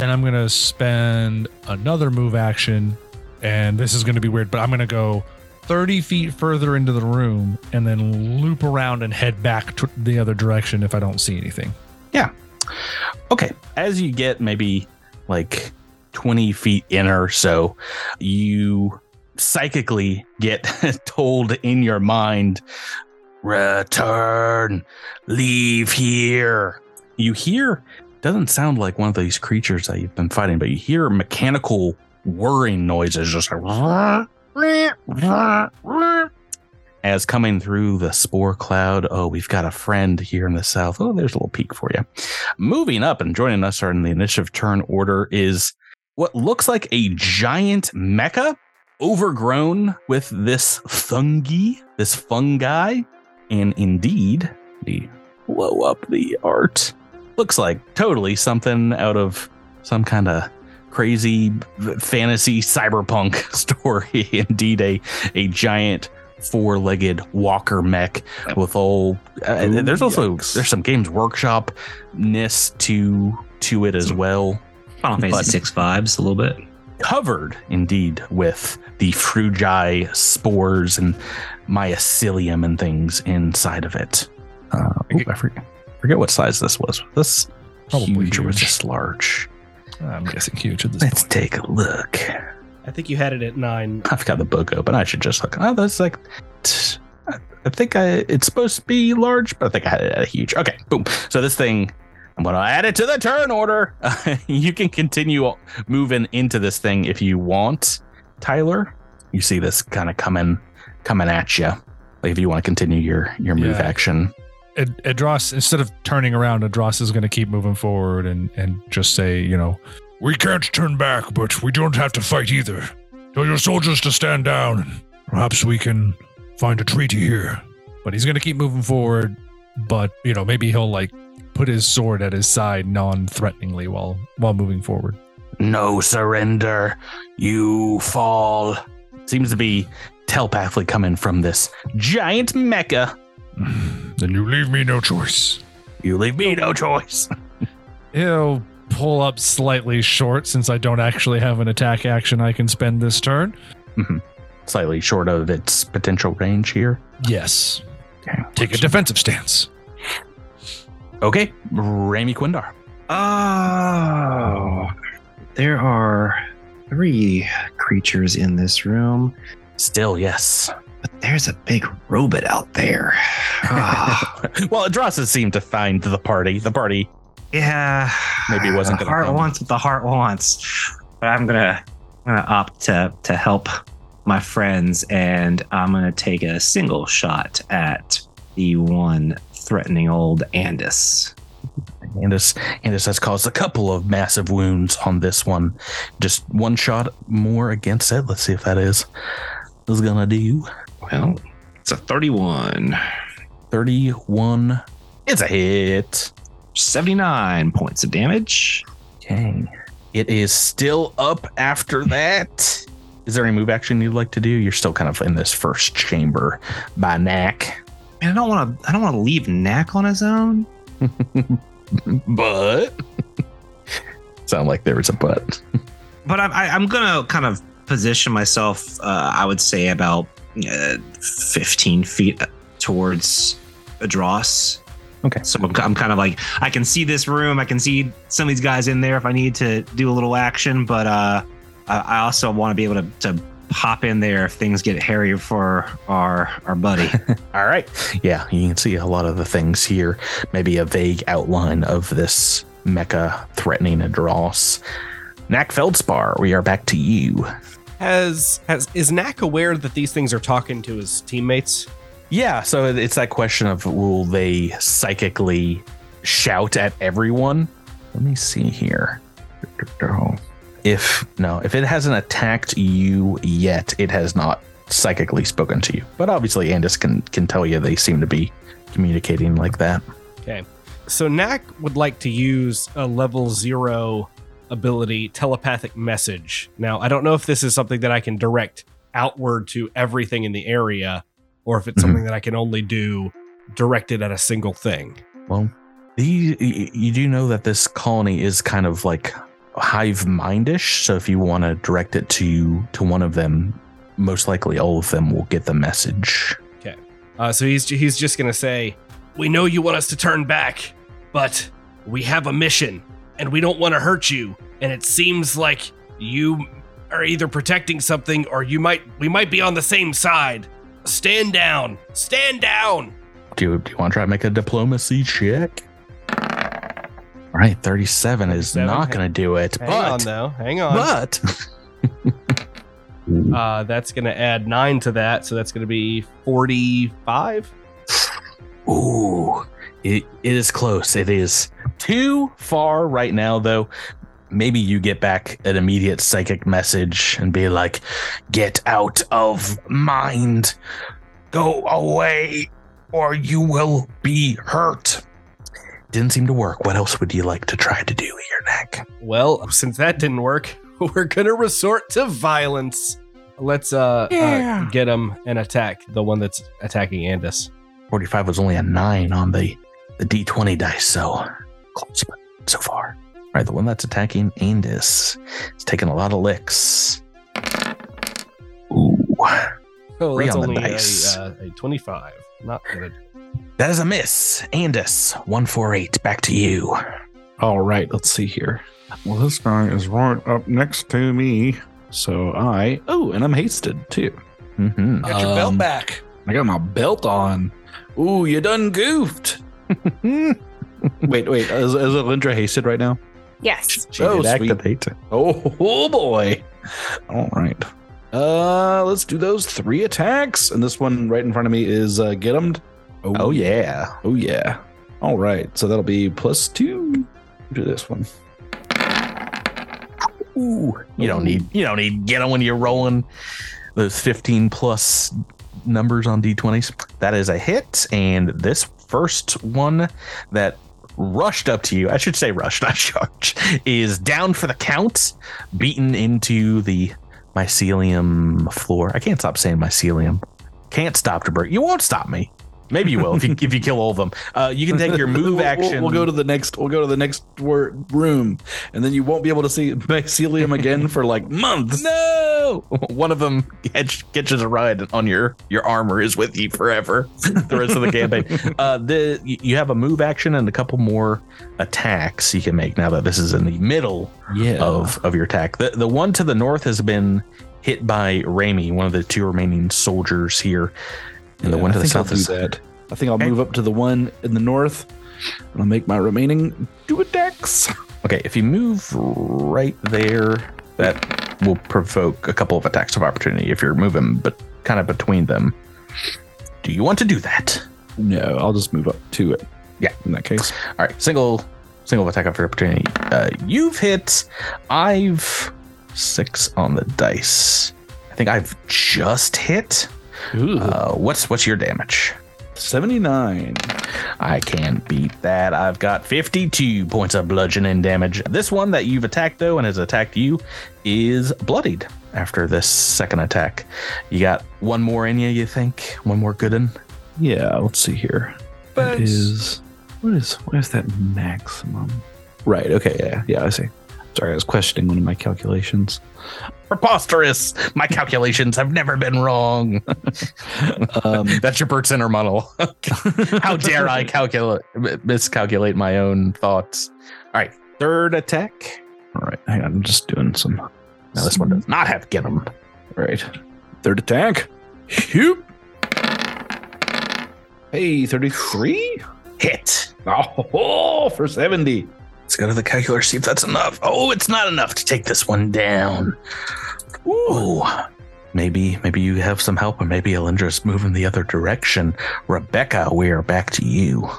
then I'm gonna spend another move action, and this is gonna be weird, but I'm gonna go 30 feet further into the room and then loop around and head back to the other direction if I don't see anything. Yeah. Okay. As you get maybe like 20 feet in or so, you psychically get told in your mind, return, leave here. You hear, doesn't sound like one of these creatures that you've been fighting, but you hear mechanical whirring noises just like as coming through the spore cloud. Oh, we've got a friend here in the south. Oh, there's a little peek for you. Moving up and joining us are in the initiative turn order is what looks like a giant mecha overgrown with this fungi, this fungi. And indeed, the blow up the art. Looks like totally something out of some kind of crazy fantasy cyberpunk story. Indeed, a, a giant four-legged walker mech with all uh, there's also yikes. there's some games workshop ness to to it as well Final Fantasy But- Six vibes a little bit. covered indeed with the frugi spores and mycelium and things inside of it uh, ooh, I forget, forget what size this was this Probably huge or was just large I'm guessing huge at this let's point. take a look I think you had it at nine. I've got the book open. I should just look. Oh, that's like. t- I I think I, it's supposed to be large, but I think I had it at a huge. Okay, boom. So this thing, I'm going to add it to the turn order. you can continue moving into this thing if you want, Tyler. You see this kind of coming, coming at you. Like if you want to continue your your move Yeah. action. Ad- Adros, instead of turning around, Adros is going to keep moving forward and, and just say, you know, We can't turn back, but we don't have to fight either. Tell your soldiers to stand down, perhaps we can find a treaty here. but he's going to keep moving forward. But, you know, maybe he'll like put his sword at his side non threateningly while while moving forward. No surrender. You fall. Seems to be telepathically coming from this giant mecha. Then you leave me no choice. You leave me no choice. He'll pull up slightly short since I don't actually have an attack action I can spend this turn. Mm-hmm. Slightly short of its potential range here. Yes. Okay. Take a defensive stance. Okay, Raimi Quindar. Oh, there are three creatures in this room, Still, yes. But there's a big robot out there. Ah, well, Adrasa seemed to find the party. The party. yeah, Maybe it wasn't The heart wants what the heart wants, but I'm gonna, I'm gonna opt to to help my friends, and I'm gonna take a single shot at the one threatening old Andis. Andis, Andis has caused a couple of massive wounds on this one. Just one shot more against it. Let's see if that is is gonna do. Well, it's a 31. 31 is a hit. 79 points of damage. Okay. It is still up after that. Is there any move action you'd like to do? You're still kind of in this first chamber by Knack. Man, I don't want to. I don't want to leave Knack on his own. but sound like there was a but. But I'm, I, I'm gonna kind of position myself. Uh, I would say about uh, 15 feet towards Adros. Okay. So I'm, I'm kind of like I can see this room. I can see some of these guys in there if I need to do a little action. But uh, I, I also want to be able to, to hop in there if things get hairy for our our buddy. All right. Yeah, you can see a lot of the things here. Maybe a vague outline of this mecha threatening Adros. Knack Feldspar, we are back to you. Has has is Knack aware that these things are talking to his teammates? Yeah, so it's that question of will they psychically shout at everyone? Let me see here. If no, if it hasn't attacked you yet, it has not psychically spoken to you. But obviously Andis can can tell you they seem to be communicating like that. Okay. So Knack would like to use a level zero ability, telepathic message. Now, I don't know if this is something that I can direct outward to everything in the area, or if it's Mhm. something that I can only do directed at a single thing. Well, the, you do know that this colony is kind of like hive mindish. So if you want to direct it to to one of them, most likely all of them will get the message. Okay. Uh, so he's he's just gonna say, "We know you want us to turn back, but we have a mission, and we don't want to hurt you. And it seems like you are either protecting something, or you might we might be on the same side. Stand down, stand down." Do you, do you want to try to make a diplomacy check? All right, 37 is 37, not going to do it. Hang on though, hang on. but Uh, that's gonna add nine to that, so that's gonna be forty-five. Ooh, it, it is close. It is too far right now, though. Maybe you get back an immediate psychic message and be like, get out of mind. Go away, or you will be hurt. Didn't seem to work. What else would you like to try to do here, Knack? Well, since that didn't work, we're gonna resort to violence. Let's uh, uh get him and attack the one that's attacking Andis. 45 was only a nine on the, the d20 dice, so close, but so far. All right, the one that's attacking Andis is taking a lot of licks. Ooh, Oh, Three that's on the only a, dice. uh, a twenty-five. Not good. that is a miss. Andis, 148, back to you. All right, let's see here. Well, this guy is right up next to me. So I. Oh, and I'm hasted too. Mm-hmm. Get your belt Um, back. I got my belt on. Ooh, you done goofed. wait, wait. Is, is Alindra hasted right now? Yes. She Oh, did sweet. activate. Oh, oh boy. All right. Uh, let's do those three attacks. And this one right in front of me is uh, get 'em. Oh, yeah. Oh yeah. All right. So that'll be plus two to this one. Ooh, you don't need you don't need get 'em when you're rolling those 15 plus numbers on d20s. That is a hit, and this first one that rushed up to you, I should say rushed, not charged, is down for the count, beaten into the mycelium floor. I can't stop saying mycelium. Can't stop to. You won't stop me. Maybe you will if you if you kill all of them. Uh, you can take your move We'll- we'll- action. We'll, go to the next. We'll go to the next word, room, and then you won't be able to see mycelium again for like months. No, one of them catch, catches a ride on your your armor is with you forever. The rest of the campaign. Uh, the you you have a move action and a couple more attacks you can make now that this is in the middle Yeah. of of your attack. The the one to the north has been hit by Raimi, one of the two remaining soldiers here, and the Yeah, one to I the think I'll south is that. I think I'll Okay. move up to the one in the north, and I'll make my remaining two attacks. okay. If you move right there, that will provoke a couple of attacks of opportunity if you're moving, but kind of between them. Do you want to do that? No, I'll just move up to it. Yeah. In that case. All right, single single attack of opportunity. Uh, you've hit. I've six on the dice. I think I've just hit. Ooh, Uh, what's what's your damage? 79. I can't beat that. I've got 52 points of bludgeoning damage. This one that you've attacked though and has attacked you is bloodied. after this second attack. You got one more in you, you think? One more good one? Yeah, let's see here. That is what is what is that maximum? Right. Okay. Yeah. Yeah. I see. Sorry, I was questioning one of my calculations. Preposterous! My calculations have never been wrong. Um, That's your Bert Center model. How dare I calculate miscalculate my own thoughts? All right, third attack. all right. Hang on. I'm just doing some. Now this one does not have get him. All right. Third attack. Shoot. Hey, 33? Hit. Oh, for 70. Let's go to the calculator, see if that's enough. Oh, it's not enough to take this one down. Ooh. Maybe, maybe you have some help, or maybe Alindra's moving the other direction. Rebecca, we are back to you.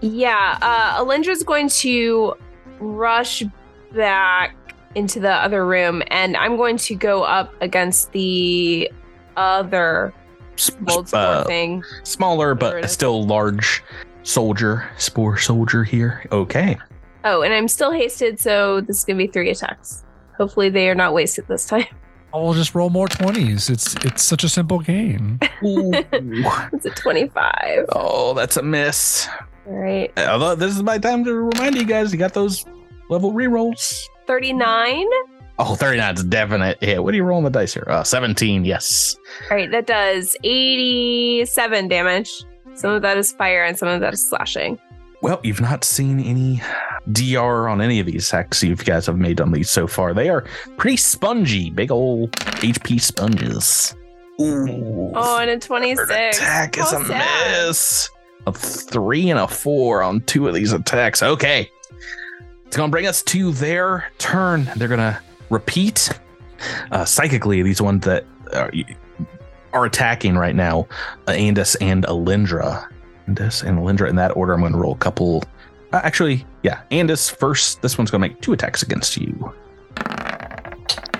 Yeah, uh, Alindra's going to rush back into the other room, and I'm going to go up against the other mold spore uh, thing. smaller, but still large soldier, spore soldier here. Okay. Oh, and I'm still hasted, so this is gonna be three attacks. Hopefully, they are not wasted this time. I'll just roll more twenties. It's it's such a simple game. it's a 25. oh, that's a miss. All right, Although this is my time to remind you guys, you got those level rerolls. 39. Oh, 39 is a definite hit. What are you rolling the dice here? Uh, 17, yes. All right, that does 87 damage. Some of that is fire, and some of that is slashing. Well, you've not seen any DR on any of these attacks you guys have made on these so far. They are pretty spongy, big old HP sponges. Ooh. Oh, and a 26. attack is How a sad. miss. A three and a four on two of these attacks. Okay. It's going to bring us to their turn. They're going to repeat uh, psychically these ones that are, are attacking right now uh, Andis and Alindra. Andis and Alindra in that order. I'm going to roll a couple. Uh, actually, yeah, Andis first. This one's going to make two attacks against you.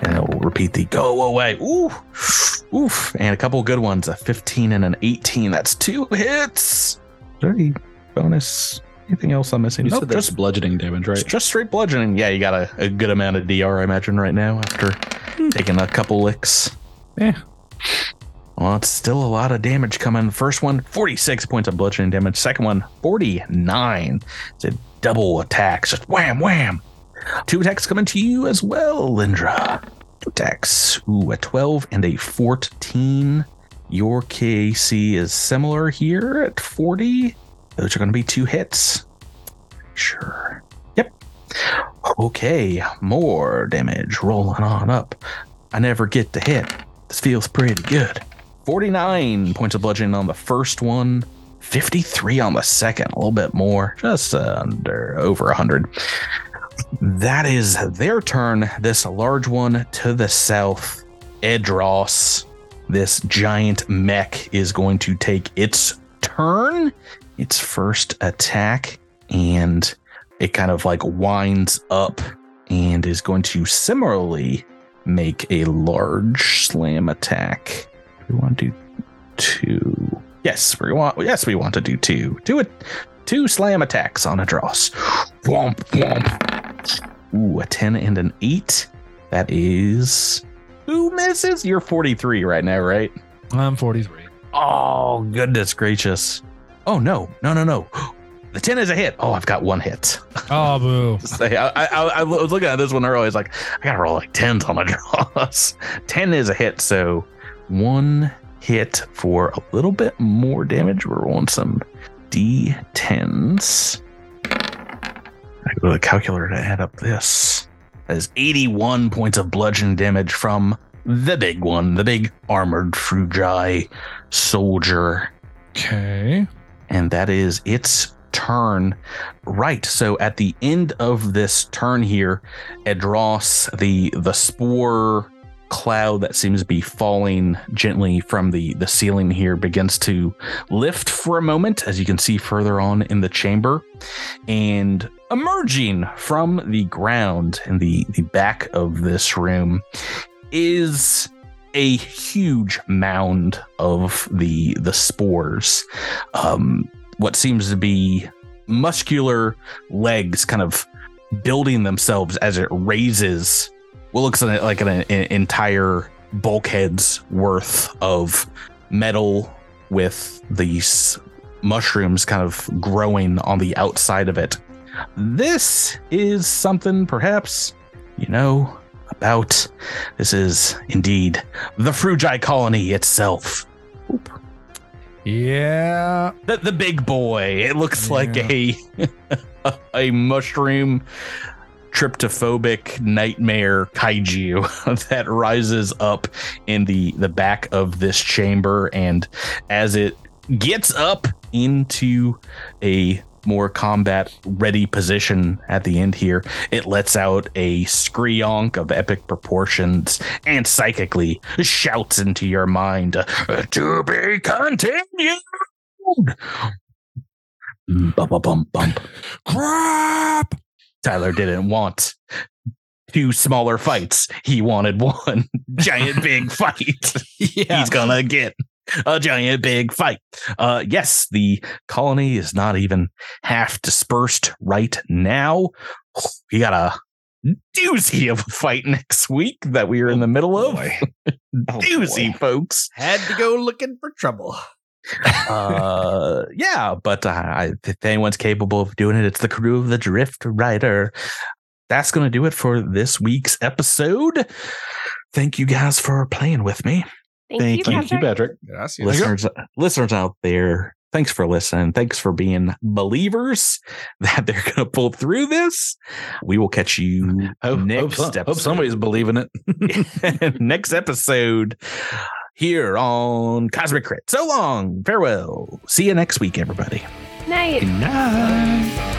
And it'll repeat the go away. Ooh, oof. And a couple good ones a 15 and an 18. That's two hits. Is there any bonus? Anything else I'm missing? You Nope, said that's just, bludgeoning damage, right? just straight bludgeoning. Yeah, you got a, a good amount of DR, I imagine, right now after taking a couple licks. Yeah. Well, it's still a lot of damage coming. First one, 46 points of bludgeoning damage. Second one, 49. It's a double attack. Just wham, wham. Two attacks coming to you as well, Lindra. Two attacks. Ooh, a 12 and a 14. Your KC is similar here at 40. Those are going to be two hits. Sure. Yep. Okay, more damage rolling on up. I never get to hit. This feels pretty good. 49 points of bludgeoning on the first one, 53 on the second, a little bit more, just under over 100. That is their turn. This large one to the south, Adros, this giant mech is going to take its turn, its first attack, and it kind of like winds up and is going to similarly make a large slam attack. We want to do two. Yes, we want. Yes, we want to do two. Do it. Two slam attacks on Adros. Womp womp. Ooh, a ten and an eight. That is who misses? You're 43 right now, right? I'm 43. Oh goodness gracious! Oh no, no, no, no. The 10 is a hit. Oh, I've got one hit. Oh, boo. Say, I, I, I was looking at this one earlier. I was like, I gotta roll like tens on my draws. Ten is a hit, so one hit for a little bit more damage. We're rolling some d10s. I go to the calculator to add up this. That is 81 points of bludgeon damage from the big one, the big armored Frugi soldier Okay. and that is its turn. Right. So at the end of this turn here, Adros, the the spore cloud that seems to be falling gently from the the ceiling here begins to lift for a moment as you can see further on in the chamber and emerging from the ground in the the back of this room is a huge mound of the the spores. Um what seems to be muscular legs kind of building themselves as it raises what looks like an, an, entire bulkheads worth of metal with these mushrooms kind of growing on the outside of it. This is something perhaps you know about. This is indeed the Frugi colony itself. Yeah. The, the big boy. It looks like a a mushroom tryptophobic nightmare kaiju that rises up in the the back of this chamber. And as it gets up into a more combat ready position at the end here it lets out a screonk of epic proportions and psychically shouts into your mind to be continued! Mm. Bump bump bump bump Crap! Tyler didn't want two smaller fights. He wanted one giant big fight. Yeah. He's gonna get a giant big fight. Uh yes, the colony is not even half dispersed right now. We got a doozy of a fight next week that we are in the middle of. Oh, doozy, folks. Had to go looking for trouble. Uh yeah but uh, I, if anyone's capable of doing it it's the crew of the drift rider that's gonna do it for this week's episode thank you guys for playing with me Thank, Thank you, Thank you, Patrick. Patrick. listeners listeners out there thanks for listening thanks for being believers that they're gonna pull through this we will catch you Hope, hope, next hope episode. somebody's believing it. next episode here on Cosmic Crit. So long. Farewell. See you next week, everybody. Night. You've